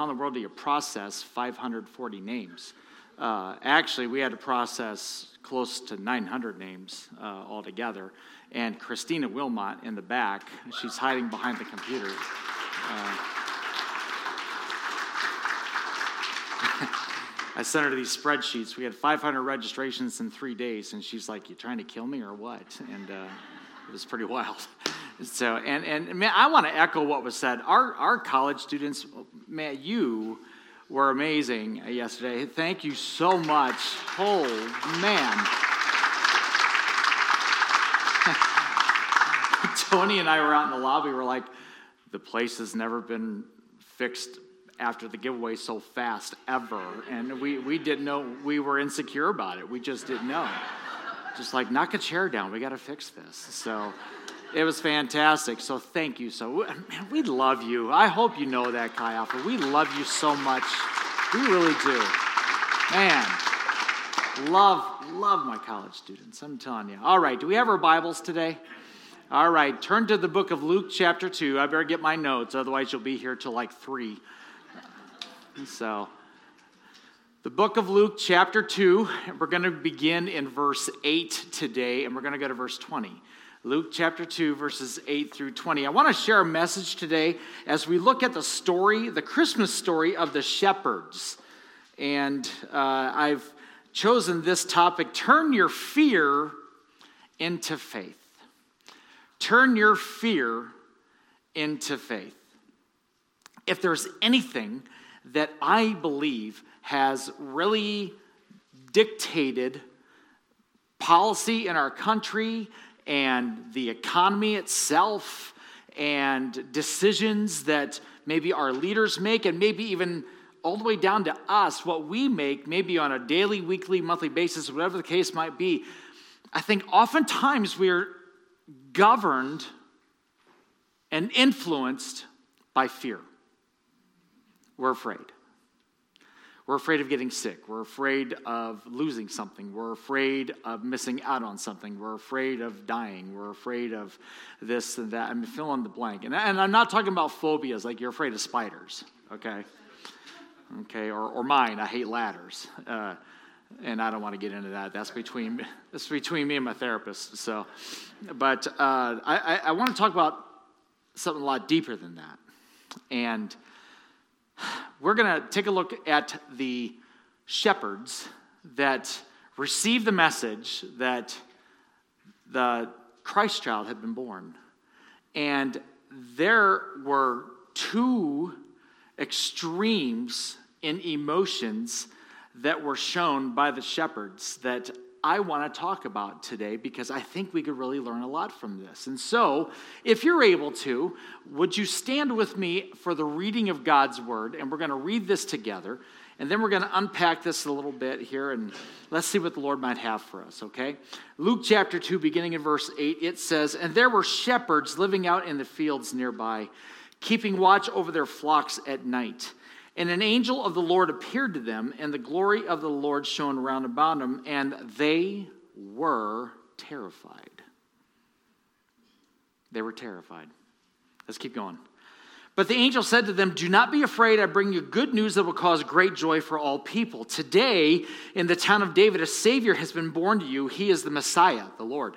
how in the world do you process 540 names? Uh, actually, we had to process close to 900 names uh, altogether. And Christina Wilmot in the back, she's hiding behind the computer. Uh, I sent her these spreadsheets. We had 500 registrations in three days, and she's like, "You trying to kill me or what?" And uh, it was pretty wild. So, and and man, I want to echo what was said. Our our college students, man, you were amazing yesterday. Thank you so much. Oh man. Tony and I were out in the lobby. We're like, the place has never been fixed after the giveaway so fast ever. And we, we didn't know, we were insecure about it. We just didn't know. Just like, knock a chair down. We got to fix this. So it was fantastic. So thank you. So, man, we love you. I hope you know that, Chi Alpha. We love you so much. We really do. Man, love, love my college students. I'm telling you. All right, do we have our Bibles today? All right, turn to the book of Luke, chapter 2. I better get my notes, otherwise, you'll be here till like 3. So, the book of Luke, chapter 2, we're going to begin in verse 8 today, and we're going to go to verse 20. Luke chapter 2, verses 8 through 20. I want to share a message today as we look at the story, the Christmas story of the shepherds. And uh, I've chosen this topic Turn your fear into faith. Turn your fear into faith. If there's anything that I believe has really dictated policy in our country and the economy itself and decisions that maybe our leaders make and maybe even all the way down to us what we make maybe on a daily weekly monthly basis whatever the case might be i think oftentimes we're governed and influenced by fear we're afraid. We're afraid of getting sick. We're afraid of losing something. We're afraid of missing out on something. We're afraid of dying. We're afraid of this and that. I'm fill in the blank. And, and I'm not talking about phobias like you're afraid of spiders, okay? Okay, or, or mine. I hate ladders. Uh, and I don't want to get into that. That's between, that's between me and my therapist. So, but uh, I, I, I want to talk about something a lot deeper than that. And we're going to take a look at the shepherds that received the message that the Christ child had been born. And there were two extremes in emotions that were shown by the shepherds that I want to talk about today because I think we could really learn a lot from this. And so, if you're able to, would you stand with me for the reading of God's word? And we're going to read this together. And then we're going to unpack this a little bit here and let's see what the Lord might have for us, okay? Luke chapter 2, beginning in verse 8, it says, And there were shepherds living out in the fields nearby, keeping watch over their flocks at night. And an angel of the Lord appeared to them, and the glory of the Lord shone round about them, and they were terrified. They were terrified. Let's keep going. But the angel said to them, Do not be afraid. I bring you good news that will cause great joy for all people. Today, in the town of David, a Savior has been born to you. He is the Messiah, the Lord.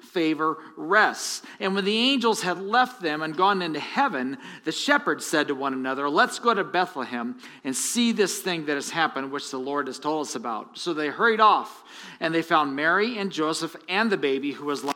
favor rests. And when the angels had left them and gone into heaven, the shepherds said to one another, Let's go to Bethlehem and see this thing that has happened, which the Lord has told us about. So they hurried off, and they found Mary and Joseph and the baby who was lying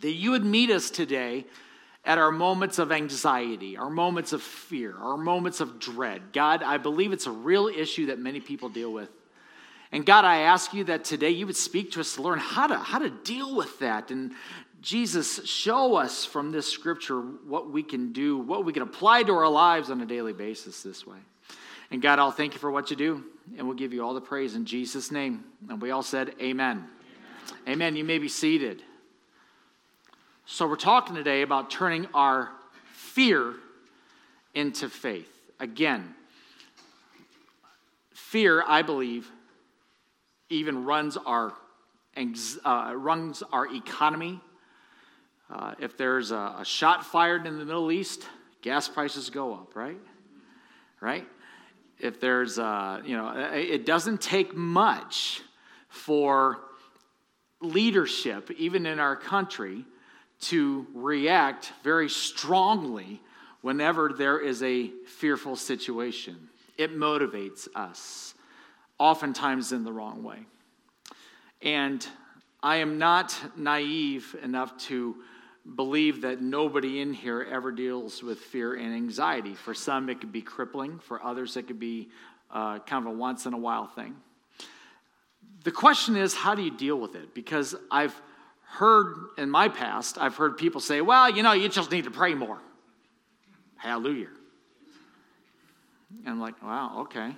that you would meet us today at our moments of anxiety, our moments of fear, our moments of dread. God, I believe it's a real issue that many people deal with. And God, I ask you that today you would speak to us to learn how to, how to deal with that. And Jesus, show us from this scripture what we can do, what we can apply to our lives on a daily basis this way. And God, I'll thank you for what you do, and we'll give you all the praise in Jesus' name. And we all said, Amen. Amen. Amen. You may be seated. So, we're talking today about turning our fear into faith. Again, fear, I believe, even runs our, uh, runs our economy. Uh, if there's a, a shot fired in the Middle East, gas prices go up, right? Right? If there's, uh, you know, it doesn't take much for leadership, even in our country, to react very strongly whenever there is a fearful situation. It motivates us, oftentimes in the wrong way. And I am not naive enough to believe that nobody in here ever deals with fear and anxiety. For some, it could be crippling, for others, it could be uh, kind of a once in a while thing. The question is, how do you deal with it? Because I've heard in my past, I've heard people say, well, you know, you just need to pray more. Hallelujah. And I'm like, wow, okay.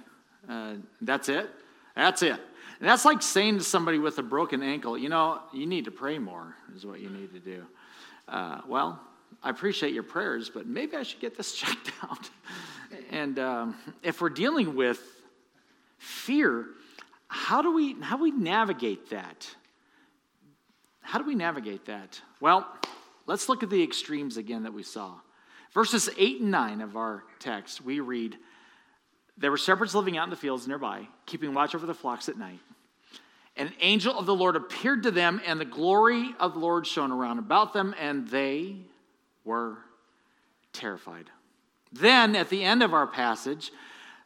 Uh, that's it? That's it. And that's like saying to somebody with a broken ankle, you know, you need to pray more, is what you need to do. Uh, well, I appreciate your prayers, but maybe I should get this checked out. and um, if we're dealing with fear, how do we how do we navigate that? How do we navigate that? Well, let's look at the extremes again that we saw. Verses 8 and 9 of our text, we read There were shepherds living out in the fields nearby, keeping watch over the flocks at night. An angel of the Lord appeared to them, and the glory of the Lord shone around about them, and they were terrified. Then, at the end of our passage,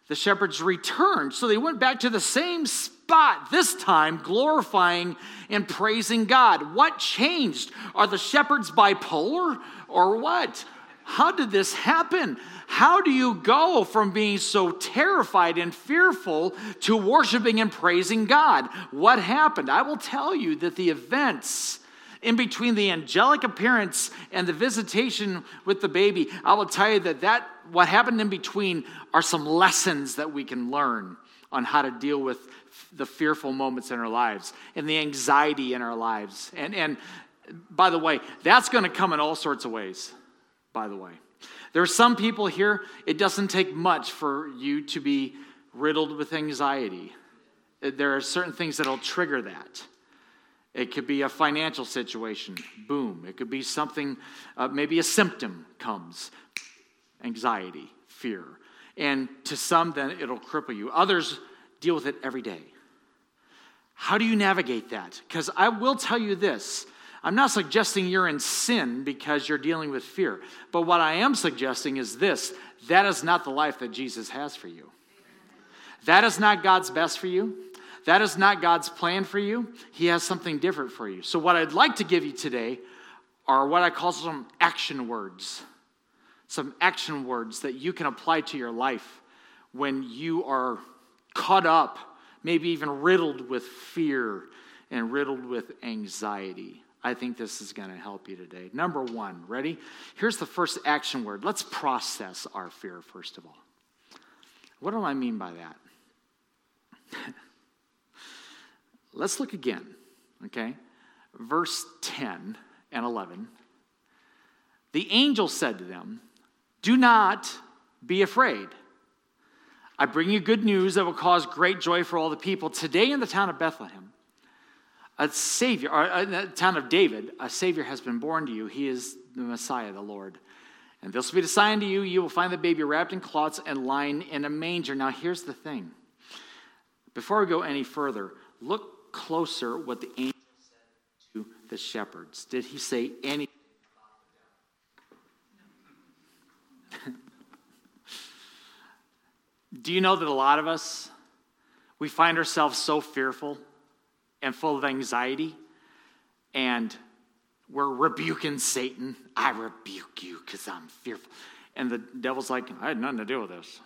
the shepherds returned. So they went back to the same spot, this time glorifying and praising God. What changed? Are the shepherds bipolar or what? How did this happen? How do you go from being so terrified and fearful to worshiping and praising God? What happened? I will tell you that the events in between the angelic appearance and the visitation with the baby, I will tell you that, that what happened in between are some lessons that we can learn on how to deal with the fearful moments in our lives and the anxiety in our lives. And, and by the way, that's going to come in all sorts of ways, by the way. There are some people here, it doesn't take much for you to be riddled with anxiety. There are certain things that'll trigger that. It could be a financial situation, boom. It could be something, uh, maybe a symptom comes anxiety, fear. And to some, then it'll cripple you. Others deal with it every day. How do you navigate that? Because I will tell you this I'm not suggesting you're in sin because you're dealing with fear. But what I am suggesting is this that is not the life that Jesus has for you. That is not God's best for you. That is not God's plan for you. He has something different for you. So, what I'd like to give you today are what I call some action words. Some action words that you can apply to your life when you are caught up, maybe even riddled with fear and riddled with anxiety. I think this is going to help you today. Number one, ready? Here's the first action word. Let's process our fear, first of all. What do I mean by that? Let's look again, okay? Verse 10 and 11. The angel said to them, Do not be afraid. I bring you good news that will cause great joy for all the people. Today in the town of Bethlehem, a Savior, or uh, in the town of David, a Savior has been born to you. He is the Messiah, the Lord. And this will be the sign to you. You will find the baby wrapped in cloths and lying in a manger. Now, here's the thing. Before we go any further, look closer what the angel said to the shepherds. Did he say anything? Do you know that a lot of us, we find ourselves so fearful? and full of anxiety. And we're rebuking Satan. I rebuke you because I'm fearful. And the devil's like, I had nothing to do with this.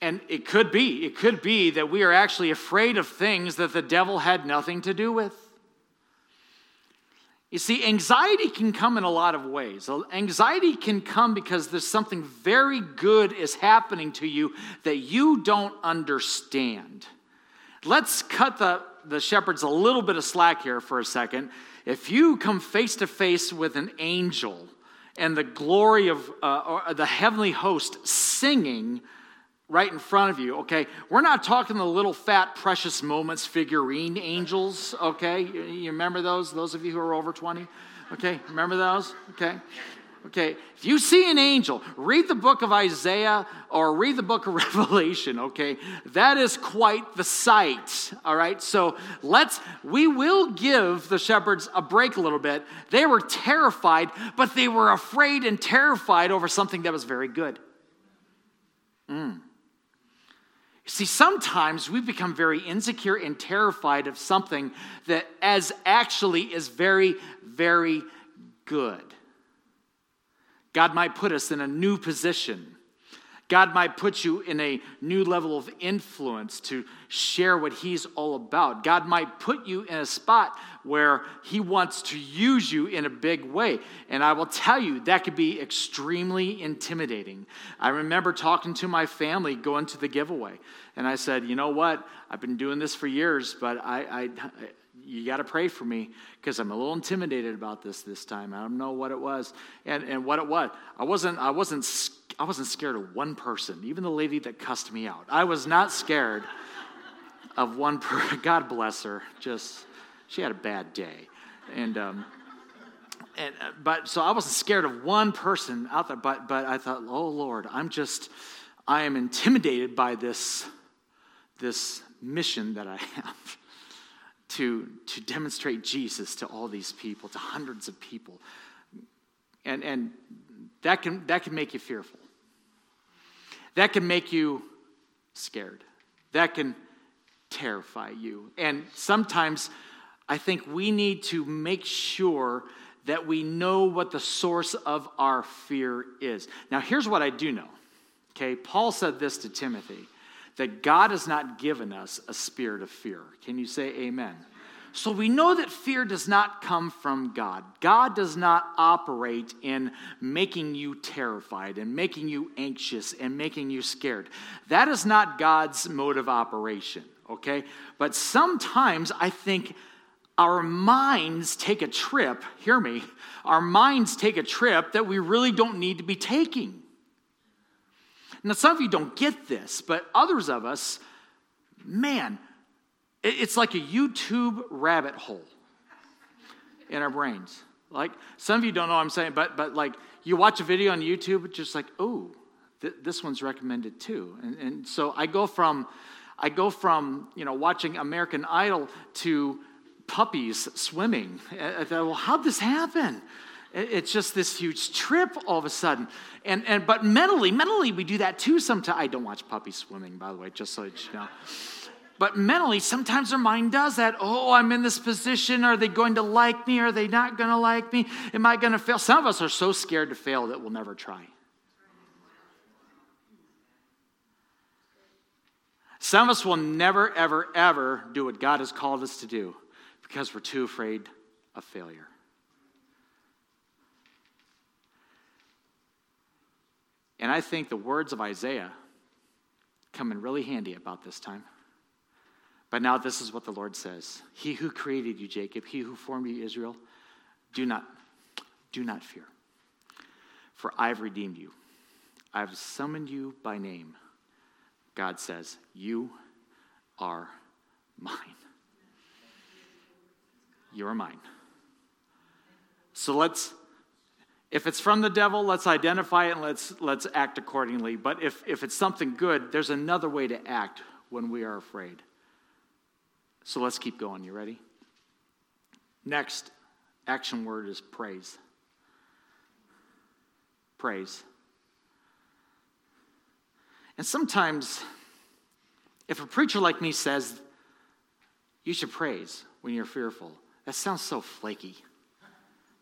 and it could be, it could be that we are actually afraid of things that the devil had nothing to do with. You see, anxiety can come in a lot of ways. Anxiety can come because there's something very good is happening to you that you don't understand. Let's cut the, the shepherds a little bit of slack here for a second. If you come face to face with an angel and the glory of uh, the heavenly host singing, right in front of you, okay? We're not talking the little fat precious moments figurine angels, okay? You remember those? Those of you who are over 20? Okay, remember those? Okay. Okay, if you see an angel, read the book of Isaiah or read the book of Revelation, okay? That is quite the sight, all right? So let's, we will give the shepherds a break a little bit. They were terrified, but they were afraid and terrified over something that was very good. Mm. See, sometimes we become very insecure and terrified of something that as actually is very, very good. God might put us in a new position. God might put you in a new level of influence to share what He's all about. God might put you in a spot where He wants to use you in a big way. And I will tell you, that could be extremely intimidating. I remember talking to my family going to the giveaway, and I said, You know what? I've been doing this for years, but I, I you got to pray for me because I'm a little intimidated about this this time. I don't know what it was, and and what it was. I wasn't I wasn't I wasn't scared of one person, even the lady that cussed me out. I was not scared of one person. God bless her. Just she had a bad day, and um, and uh, but so I wasn't scared of one person out there. But but I thought, oh Lord, I'm just I am intimidated by this this mission that I have to, to demonstrate Jesus to all these people, to hundreds of people. And, and that, can, that can make you fearful. That can make you scared. That can terrify you. And sometimes I think we need to make sure that we know what the source of our fear is. Now, here's what I do know. Okay, Paul said this to Timothy that God has not given us a spirit of fear. Can you say amen? So we know that fear does not come from God. God does not operate in making you terrified and making you anxious and making you scared. That is not God's mode of operation, okay? But sometimes I think our minds take a trip, hear me, our minds take a trip that we really don't need to be taking. Now, some of you don't get this, but others of us, man, it's like a YouTube rabbit hole in our brains. Like, some of you don't know what I'm saying, but, but like, you watch a video on YouTube, just like, oh, th- this one's recommended too. And, and so I go from, I go from, you know, watching American Idol to puppies swimming. Uh, uh, I thought, well, how'd this happen? It's just this huge trip all of a sudden. And, and but mentally, mentally we do that too sometimes. I don't watch puppies swimming, by the way, just so you know. But mentally, sometimes our mind does that. Oh, I'm in this position. Are they going to like me? Are they not going to like me? Am I going to fail? Some of us are so scared to fail that we'll never try. Some of us will never, ever, ever do what God has called us to do because we're too afraid of failure. And I think the words of Isaiah come in really handy about this time. But now this is what the Lord says He who created you, Jacob, he who formed you, Israel, do not, do not fear. For I've redeemed you. I've summoned you by name. God says, You are mine. You are mine. So let's if it's from the devil, let's identify it and let's, let's act accordingly. But if, if it's something good, there's another way to act when we are afraid. So let's keep going. You ready? Next action word is praise. Praise. And sometimes, if a preacher like me says, You should praise when you're fearful. That sounds so flaky.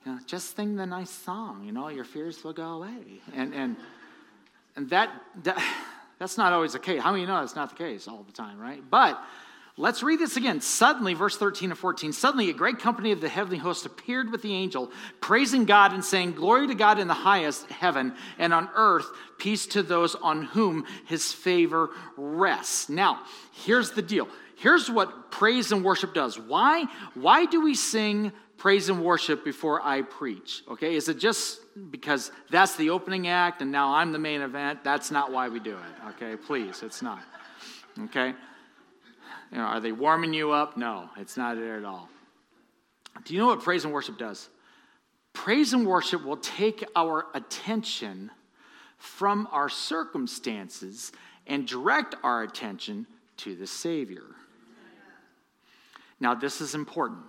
You know, just sing the nice song, you know, your fears will go away. And, and, and that, that, that's not always the case. How many know that's not the case all the time, right? But let's read this again. Suddenly, verse 13 and 14, suddenly a great company of the heavenly host appeared with the angel, praising God and saying, Glory to God in the highest heaven, and on earth, peace to those on whom his favor rests. Now, here's the deal here's what praise and worship does. Why? Why do we sing praise and worship before I preach? Okay, is it just because that's the opening act and now I'm the main event? That's not why we do it. Okay, please, it's not. Okay? You know, are they warming you up? No, it's not there at all. Do you know what praise and worship does? Praise and worship will take our attention from our circumstances and direct our attention to the Savior. Now, this is important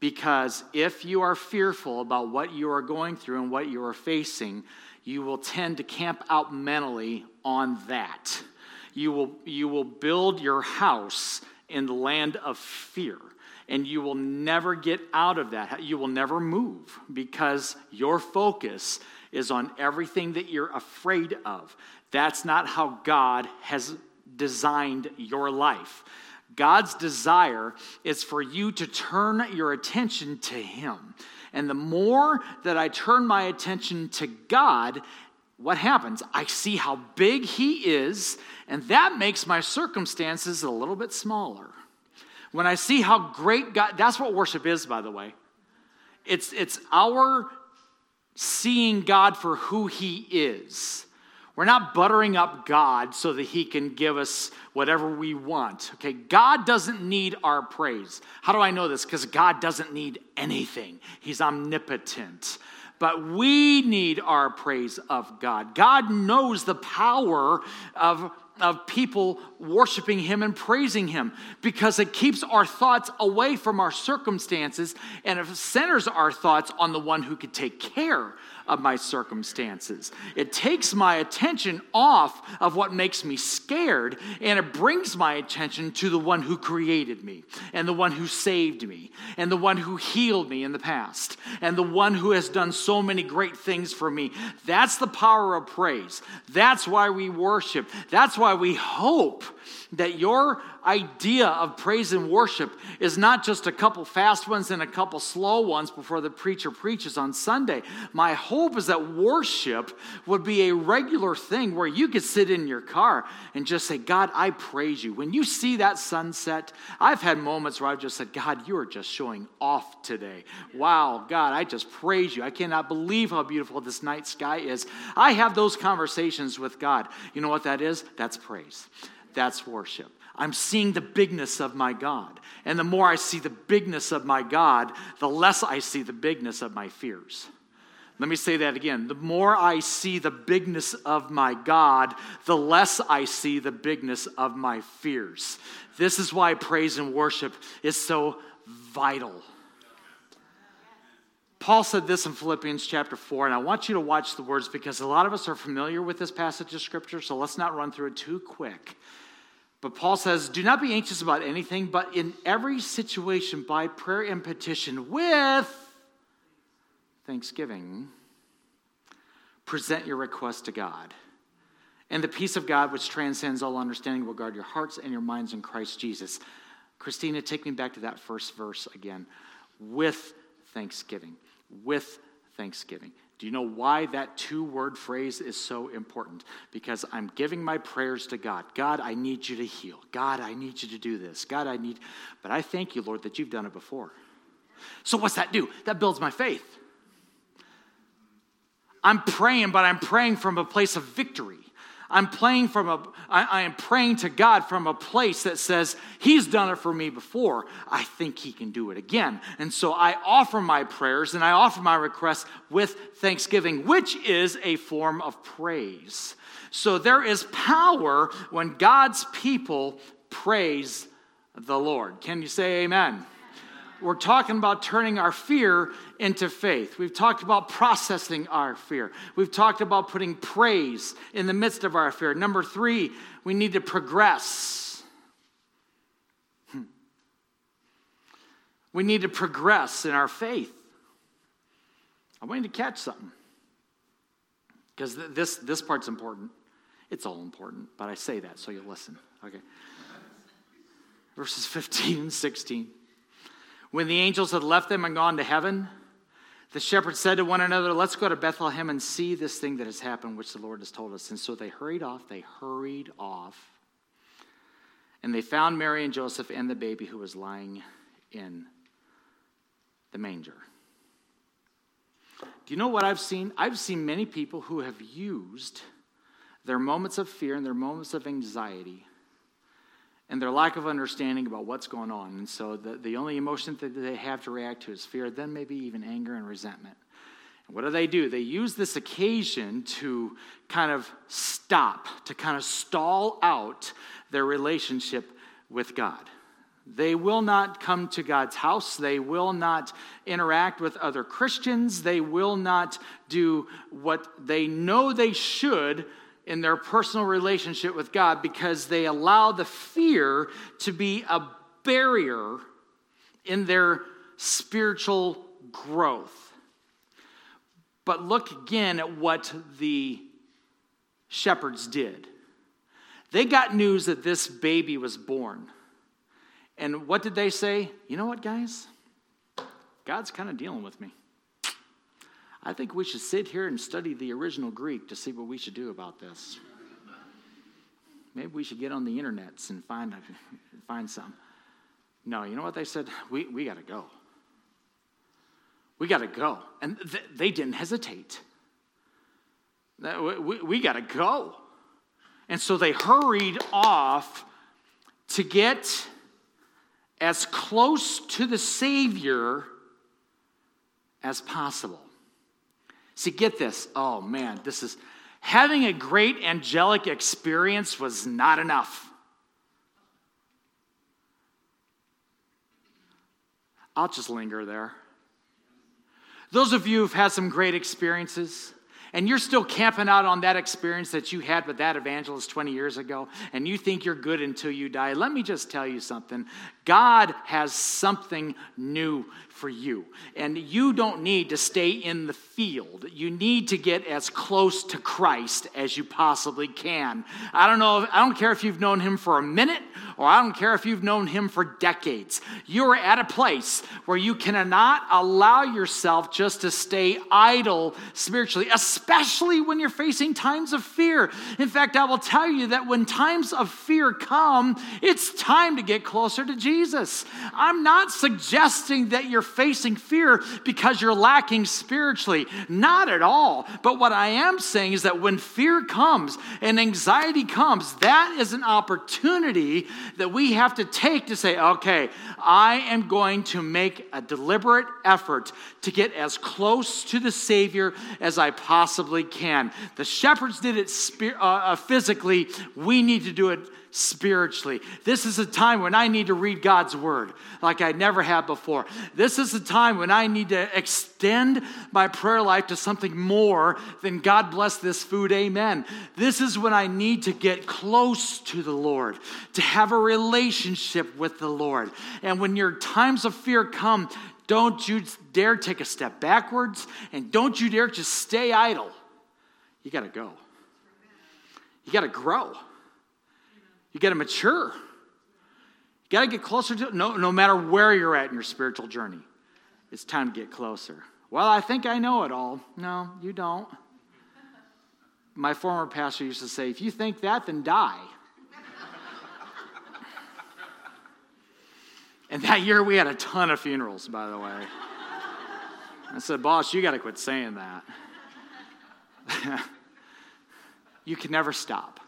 because if you are fearful about what you are going through and what you are facing, you will tend to camp out mentally on that. You will, you will build your house in the land of fear, and you will never get out of that. You will never move because your focus is on everything that you're afraid of. That's not how God has designed your life. God's desire is for you to turn your attention to Him. And the more that I turn my attention to God, what happens? I see how big He is, and that makes my circumstances a little bit smaller. When I see how great God, that's what worship is, by the way. It's, it's our seeing God for who He is. We're not buttering up God so that He can give us whatever we want. Okay, God doesn't need our praise. How do I know this? Because God doesn't need anything, He's omnipotent. But we need our praise of God. God knows the power of of people worshiping Him and praising Him because it keeps our thoughts away from our circumstances and it centers our thoughts on the one who could take care of my circumstances. It takes my attention off of what makes me scared and it brings my attention to the one who created me and the one who saved me and the one who healed me in the past and the one who has done so many great things for me. That's the power of praise. That's why we worship. That's why we hope that your idea of praise and worship is not just a couple fast ones and a couple slow ones before the preacher preaches on Sunday. My hope is that worship would be a regular thing where you could sit in your car and just say, God, I praise you. When you see that sunset, I've had moments where I've just said, God, you are just showing off today. Wow, God, I just praise you. I cannot believe how beautiful this night sky is. I have those conversations with God. You know what that is? That's praise. That's worship. I'm seeing the bigness of my God. And the more I see the bigness of my God, the less I see the bigness of my fears. Let me say that again. The more I see the bigness of my God, the less I see the bigness of my fears. This is why praise and worship is so vital. Paul said this in Philippians chapter 4, and I want you to watch the words because a lot of us are familiar with this passage of scripture, so let's not run through it too quick. But Paul says, Do not be anxious about anything, but in every situation, by prayer and petition, with thanksgiving, present your request to God. And the peace of God, which transcends all understanding, will guard your hearts and your minds in Christ Jesus. Christina, take me back to that first verse again. With thanksgiving. With thanksgiving. Do you know why that two word phrase is so important? Because I'm giving my prayers to God. God, I need you to heal. God, I need you to do this. God, I need, but I thank you, Lord, that you've done it before. So what's that do? That builds my faith. I'm praying, but I'm praying from a place of victory. I'm praying from a, I, I am praying to God from a place that says, He's done it for me before. I think He can do it again. And so I offer my prayers and I offer my requests with thanksgiving, which is a form of praise. So there is power when God's people praise the Lord. Can you say amen? We're talking about turning our fear into faith. We've talked about processing our fear. We've talked about putting praise in the midst of our fear. Number three, we need to progress. Hmm. We need to progress in our faith. I want you to catch something. Because th- this, this part's important. It's all important, but I say that so you'll listen. Okay. Verses 15 and 16. When the angels had left them and gone to heaven, the shepherds said to one another, Let's go to Bethlehem and see this thing that has happened, which the Lord has told us. And so they hurried off. They hurried off. And they found Mary and Joseph and the baby who was lying in the manger. Do you know what I've seen? I've seen many people who have used their moments of fear and their moments of anxiety and their lack of understanding about what's going on. And so the, the only emotion that they have to react to is fear, then maybe even anger and resentment. And what do they do? They use this occasion to kind of stop, to kind of stall out their relationship with God. They will not come to God's house. They will not interact with other Christians. They will not do what they know they should in their personal relationship with God because they allow the fear to be a barrier in their spiritual growth. But look again at what the shepherds did. They got news that this baby was born. And what did they say? You know what, guys? God's kind of dealing with me. I think we should sit here and study the original Greek to see what we should do about this. Maybe we should get on the internets and find, find some. No, you know what they said? We, we got to go. We got to go. And th- they didn't hesitate. We, we got to go. And so they hurried off to get as close to the Savior as possible. See, get this. Oh man, this is having a great angelic experience was not enough. I'll just linger there. Those of you who've had some great experiences, and you're still camping out on that experience that you had with that evangelist 20 years ago, and you think you're good until you die, let me just tell you something. God has something new for you. And you don't need to stay in the field. You need to get as close to Christ as you possibly can. I don't know, I don't care if you've known him for a minute or I don't care if you've known him for decades. You're at a place where you cannot allow yourself just to stay idle spiritually, especially when you're facing times of fear. In fact, I will tell you that when times of fear come, it's time to get closer to Jesus. I'm not suggesting that you're facing fear because you're lacking spiritually. Not at all. But what I am saying is that when fear comes and anxiety comes, that is an opportunity that we have to take to say, okay, I am going to make a deliberate effort to get as close to the Savior as I possibly can. The shepherds did it uh, uh, physically, we need to do it spiritually. This is a time when I need to read God's word like I never have before. This is a time when I need to extend my prayer life to something more than God bless this food, amen. This is when I need to get close to the Lord, to have a relationship with the Lord. And when your times of fear come, don't you dare take a step backwards and don't you dare just stay idle. You got to go. You got to grow. You got to mature. You got to get closer to no, no matter where you're at in your spiritual journey. It's time to get closer. Well, I think I know it all. No, you don't. My former pastor used to say, if you think that, then die. And that year we had a ton of funerals, by the way. I said, boss, you got to quit saying that. you can never stop.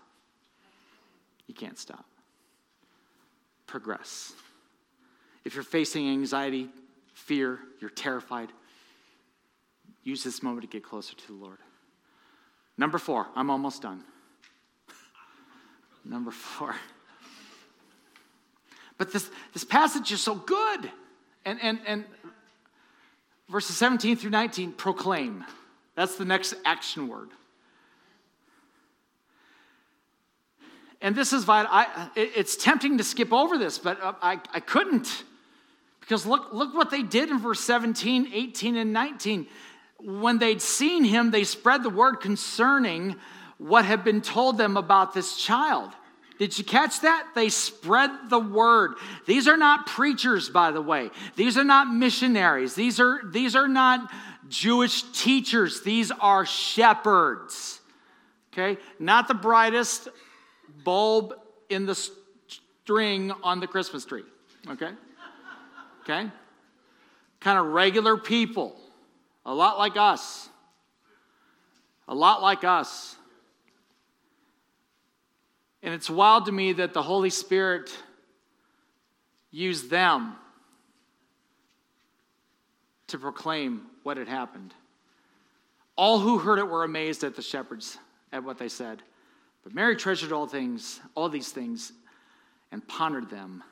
You can't stop. Progress. If you're facing anxiety, fear, you're terrified, use this moment to get closer to the Lord. Number four, I'm almost done. Number four. But this, this passage is so good. And, and, and verses 17 through 19 proclaim. That's the next action word. and this is vital. I, it's tempting to skip over this, but uh, I, I couldn't Because look, look what they did in verse 17, 18, and 19. When they'd seen him, they spread the word concerning what had been told them about this child. Did you catch that? They spread the word. These are not preachers, by the way. These are not missionaries. These are, these are not Jewish teachers. These are shepherds. Okay? Not the brightest bulb in the string on the Christmas tree. Okay? Okay? Kind of regular people. A lot like us. A lot like us. And it's wild to me that the Holy Spirit used them to proclaim what had happened. All who heard it were amazed at the shepherds, at what they said. But Mary treasured all things, all these things, and pondered them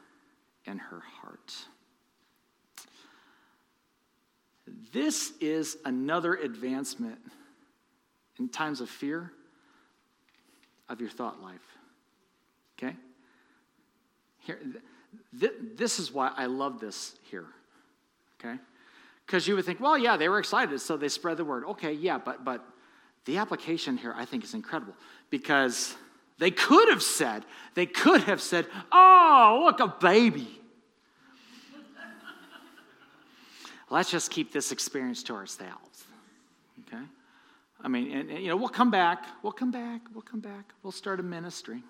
in her heart. This is another advancement in times of fear of your thought life. Okay? Here, th- this is why I love this here. Okay? Because you would think, well, yeah, they were excited, so they spread the word. Okay, yeah, but but the application here I think is incredible because they could have said, they could have said, oh, look, a baby. Let's just keep this experience to ourselves. Okay? I mean, and, and, you know, we'll come back. We'll come back. We'll come back. We'll start a ministry.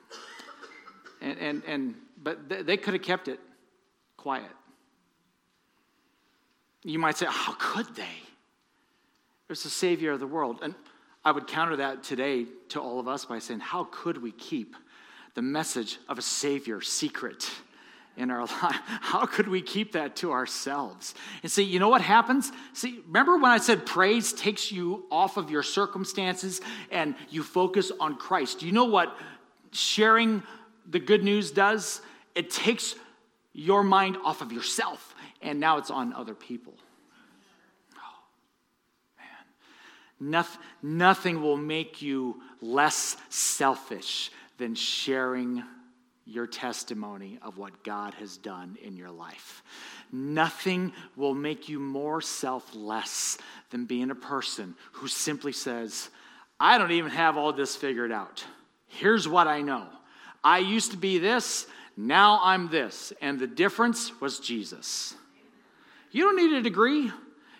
And, and, and but they could have kept it quiet. You might say, how could they? Was the Savior of the world. And I would counter that today to all of us by saying, how could we keep the message of a Savior secret? in our life. How could we keep that to ourselves? And see, you know what happens? See, remember when I said praise takes you off of your circumstances and you focus on Christ? Do you know what sharing the good news does? It takes your mind off of yourself and now it's on other people. Oh, man. Nothing, nothing will make you less selfish than sharing your testimony of what God has done in your life. Nothing will make you more selfless than being a person who simply says, I don't even have all this figured out. Here's what I know I used to be this, now I'm this. And the difference was Jesus. You don't need a degree.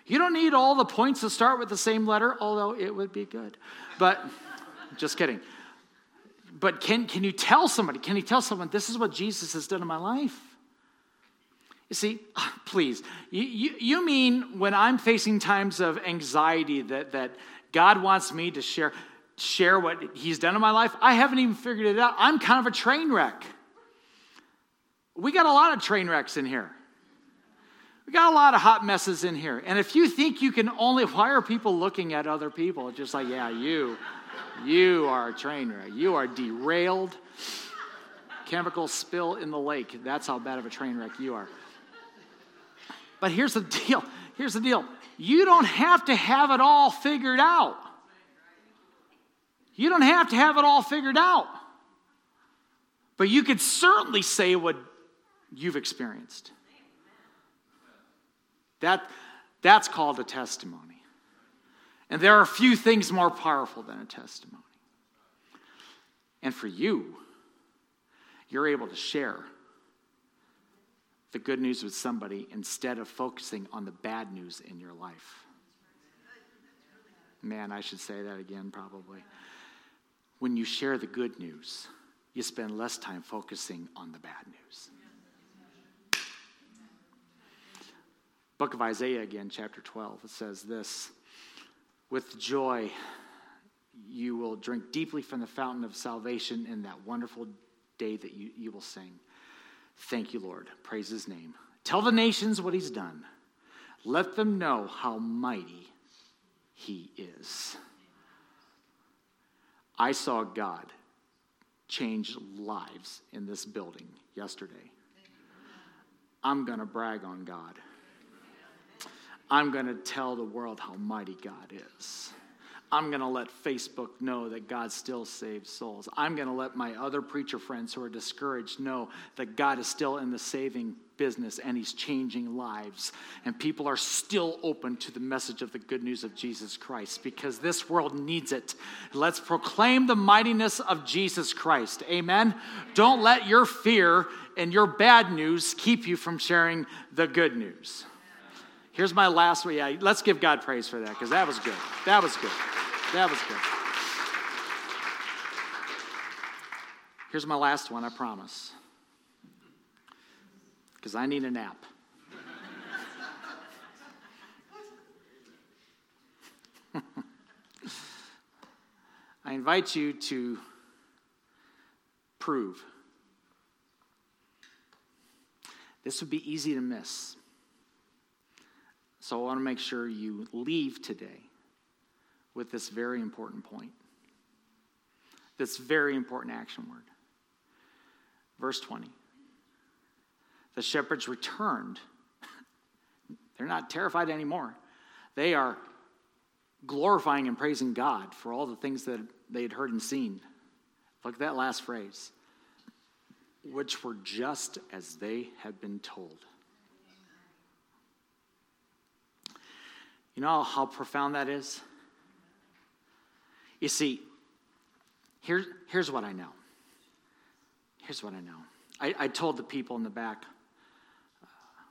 You don't need all the points to start with the same letter, although it would be good. But just kidding. But can, can you tell somebody, can you tell someone, this is what Jesus has done in my life? You see, please, you, you, you mean when I'm facing times of anxiety that, that God wants me to share? Share what he's done in my life. I haven't even figured it out. I'm kind of a train wreck. We got a lot of train wrecks in here. We got a lot of hot messes in here. And if you think you can only, why are people looking at other people? Just like, yeah, you, you are a train wreck. You are derailed. Chemical spill in the lake. That's how bad of a train wreck you are. But here's the deal. Here's the deal. You don't have to have it all figured out. You don't have to have it all figured out. But you could certainly say what you've experienced. That, that's called a testimony. And there are few things more powerful than a testimony. And for you, you're able to share the good news with somebody instead of focusing on the bad news in your life. Man, I should say that again, probably when you share the good news, you spend less time focusing on the bad news. Book of Isaiah again, chapter 12, it says this With joy, you will drink deeply from the fountain of salvation in that wonderful day that you, you will sing. Thank you, Lord. Praise his name. Tell the nations what he's done. Let them know how mighty he is. I saw God change lives in this building yesterday. I'm going to brag on God. I'm going to tell the world how mighty God is. I'm going to let Facebook know that God still saves souls. I'm going to let my other preacher friends who are discouraged know that God is still in the saving business and He's changing lives. And people are still open to the message of the good news of Jesus Christ because this world needs it. Let's proclaim the mightiness of Jesus Christ. Amen. Don't let your fear and your bad news keep you from sharing the good news. Here's my last one. Yeah, let's give God praise for that because that was good. That was good. That was good. Here's my last one, I promise. Because I need a nap. I invite you to prove. This would be easy to miss. So I want to make sure you leave today with this very important point. This very important action word. Verse 20. The shepherds returned. They're not terrified anymore. They are glorifying and praising God for all the things that they had heard and seen. Look at that last phrase, which were just as they had been told. You know how profound that is? You see, here, here's what I know. Here's what I know. I, I told the people in the back uh,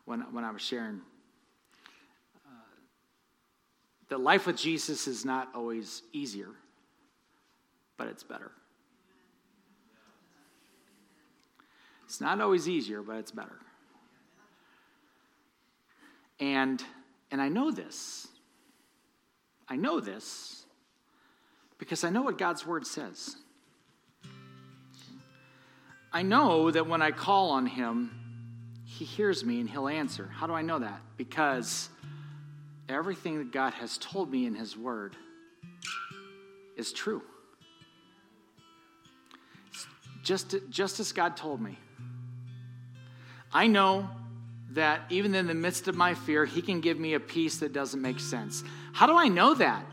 when, when I was sharing uh, that life with Jesus is not always easier, but it's better. It's not always easier, but it's better. And, and I know this I know this because I know what God's word says. I know that when I call on him, he hears me and he'll answer. How do I know that? Because everything that God has told me in his word is true. Just, just as God told me. I know that even in the midst of my fear, He can give me a peace that doesn't make sense. How do I know that?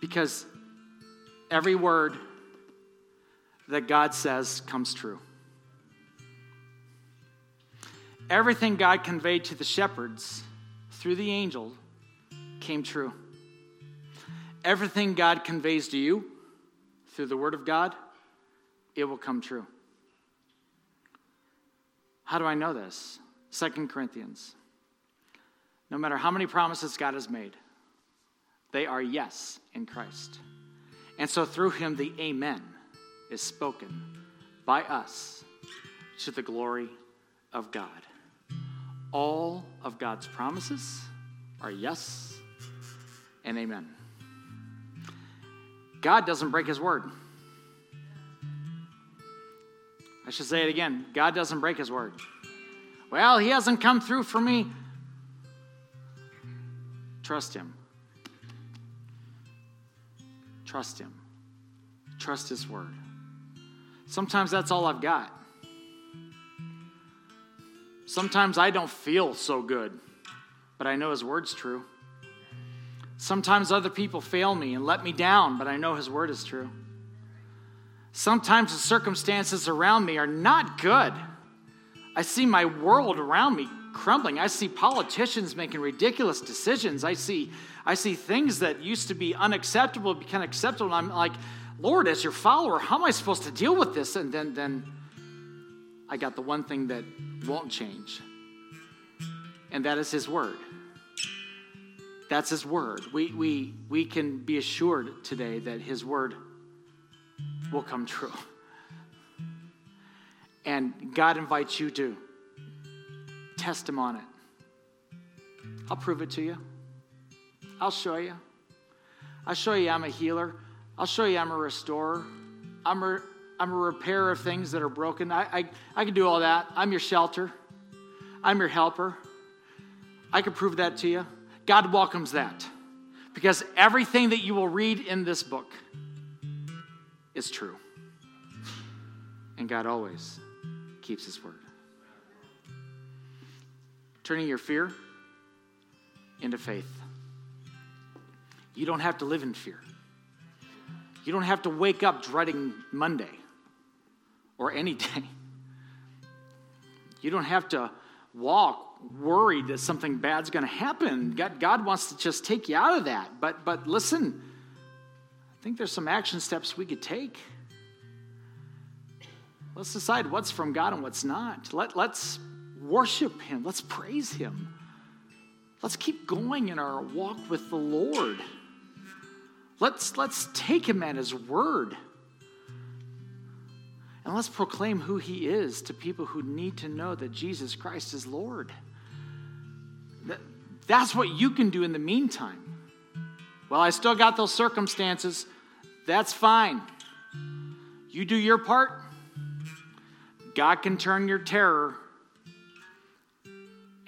Because every word that God says comes true. Everything God conveyed to the shepherds through the angel came true. Everything God conveys to you through the Word of God, it will come true. How do I know this? Second Corinthians. No matter how many promises God has made, they are yes in Christ. And so through him, the Amen is spoken by us to the glory of God. All of God's promises are yes and amen. God doesn't break his word. I should say it again God doesn't break his word. Well, he hasn't come through for me. Trust him. Trust him. Trust his word. Sometimes that's all I've got. Sometimes I don't feel so good, but I know his word's true. Sometimes other people fail me and let me down, but I know his word is true. Sometimes the circumstances around me are not good. I see my world around me crumbling. I see politicians making ridiculous decisions. I see, I see things that used to be unacceptable become acceptable. And I'm like, Lord, as your follower, how am I supposed to deal with this? And then, then I got the one thing that won't change, and that is His Word. That's His Word. We, we, we can be assured today that His Word will come true. And God invites you to test Him on it. I'll prove it to you. I'll show you. I'll show you I'm a healer. I'll show you I'm a restorer. I'm a, I'm a repairer of things that are broken. I, I, I can do all that. I'm your shelter. I'm your helper. I can prove that to you. God welcomes that because everything that you will read in this book is true. And God always keeps his word. Turning your fear into faith. You don't have to live in fear. You don't have to wake up dreading Monday or any day. You don't have to walk worried that something bad's going to happen. God, God wants to just take you out of that. But, but listen, I think there's some action steps we could take. Let's decide what's from God and what's not. Let, let's worship Him. Let's praise Him. Let's keep going in our walk with the Lord. Let's, let's take him at his word. And let's proclaim who he is to people who need to know that Jesus Christ is Lord. That's what you can do in the meantime. Well, I still got those circumstances. That's fine. You do your part. God can turn your terror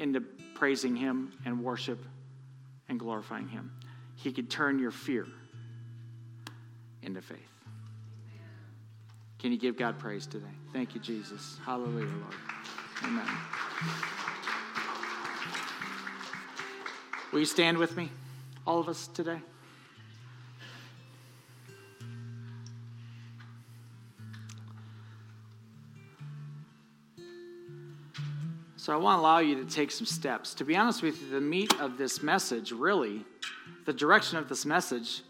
into praising Him and worship and glorifying Him. He could turn your fear into faith. Can you give God praise today? Thank you, Jesus. Hallelujah, Lord. Amen. Will you stand with me, all of us today? So I want to allow you to take some steps. To be honest with you, the meat of this message, really, the direction of this message,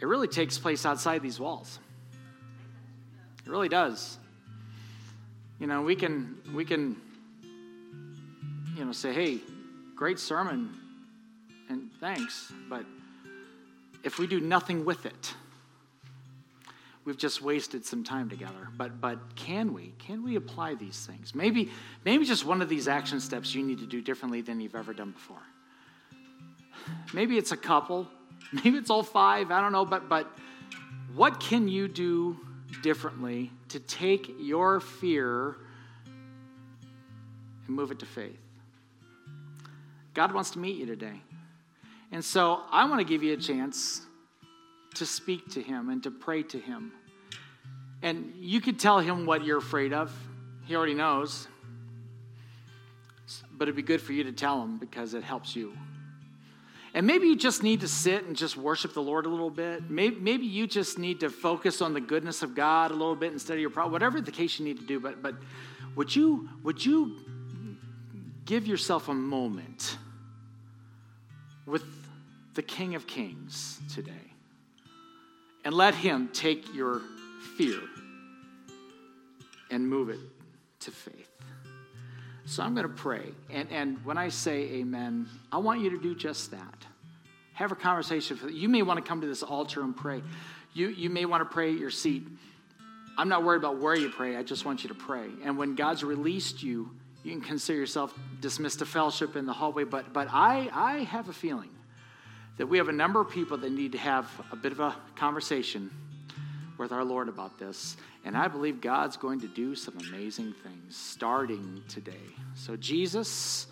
it really takes place outside these walls. It really does. You know, we can we can you know say, "Hey, great sermon and thanks," but if we do nothing with it, we've just wasted some time together. But but can we? Can we apply these things? Maybe maybe just one of these action steps you need to do differently than you've ever done before. Maybe it's a couple, maybe it's all five, I don't know, but but what can you do differently to take your fear and move it to faith? God wants to meet you today. And so I want to give you a chance to speak to him and to pray to him. And you could tell him what you're afraid of. He already knows. But it'd be good for you to tell him because it helps you. And maybe you just need to sit and just worship the Lord a little bit. Maybe, maybe you just need to focus on the goodness of God a little bit instead of your problem. Whatever the case you need to do, but but would you would you give yourself a moment with the King of Kings today and let Him take your fear and move it to faith. So I'm going to pray. And, and when I say amen, I want you to do just that. Have a conversation. You may want to come to this altar and pray. You, you may want to pray at your seat. I'm not worried about where you pray. I just want you to pray. And when God's released you, you can consider yourself dismissed to fellowship in the hallway. But, but I, I have a feeling that we have a number of people that need to have a bit of a conversation with our Lord about this. And I believe God's going to do some amazing things starting today. So, Jesus,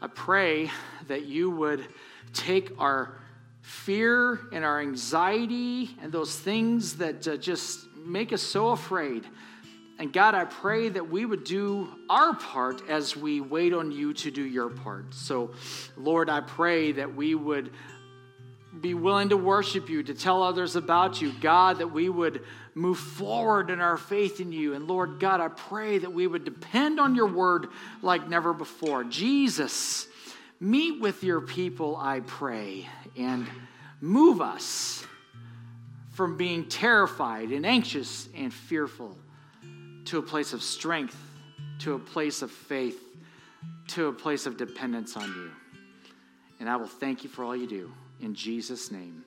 I pray that you would take our fear and our anxiety and those things that uh, just make us so afraid. And God, I pray that we would do our part as we wait on you to do your part. So, Lord, I pray that we would be willing to worship you, to tell others about you. God, that we would move forward in our faith in you. And Lord God, I pray that we would depend on your word like never before. Jesus, meet with your people, I pray, and move us from being terrified and anxious and fearful to a place of strength, to a place of faith, to a place of dependence on you. And I will thank you for all you do. In Jesus' name,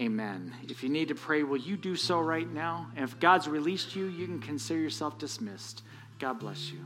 amen. If you need to pray, will you do so right now? And if God's released you, you can consider yourself dismissed. God bless you.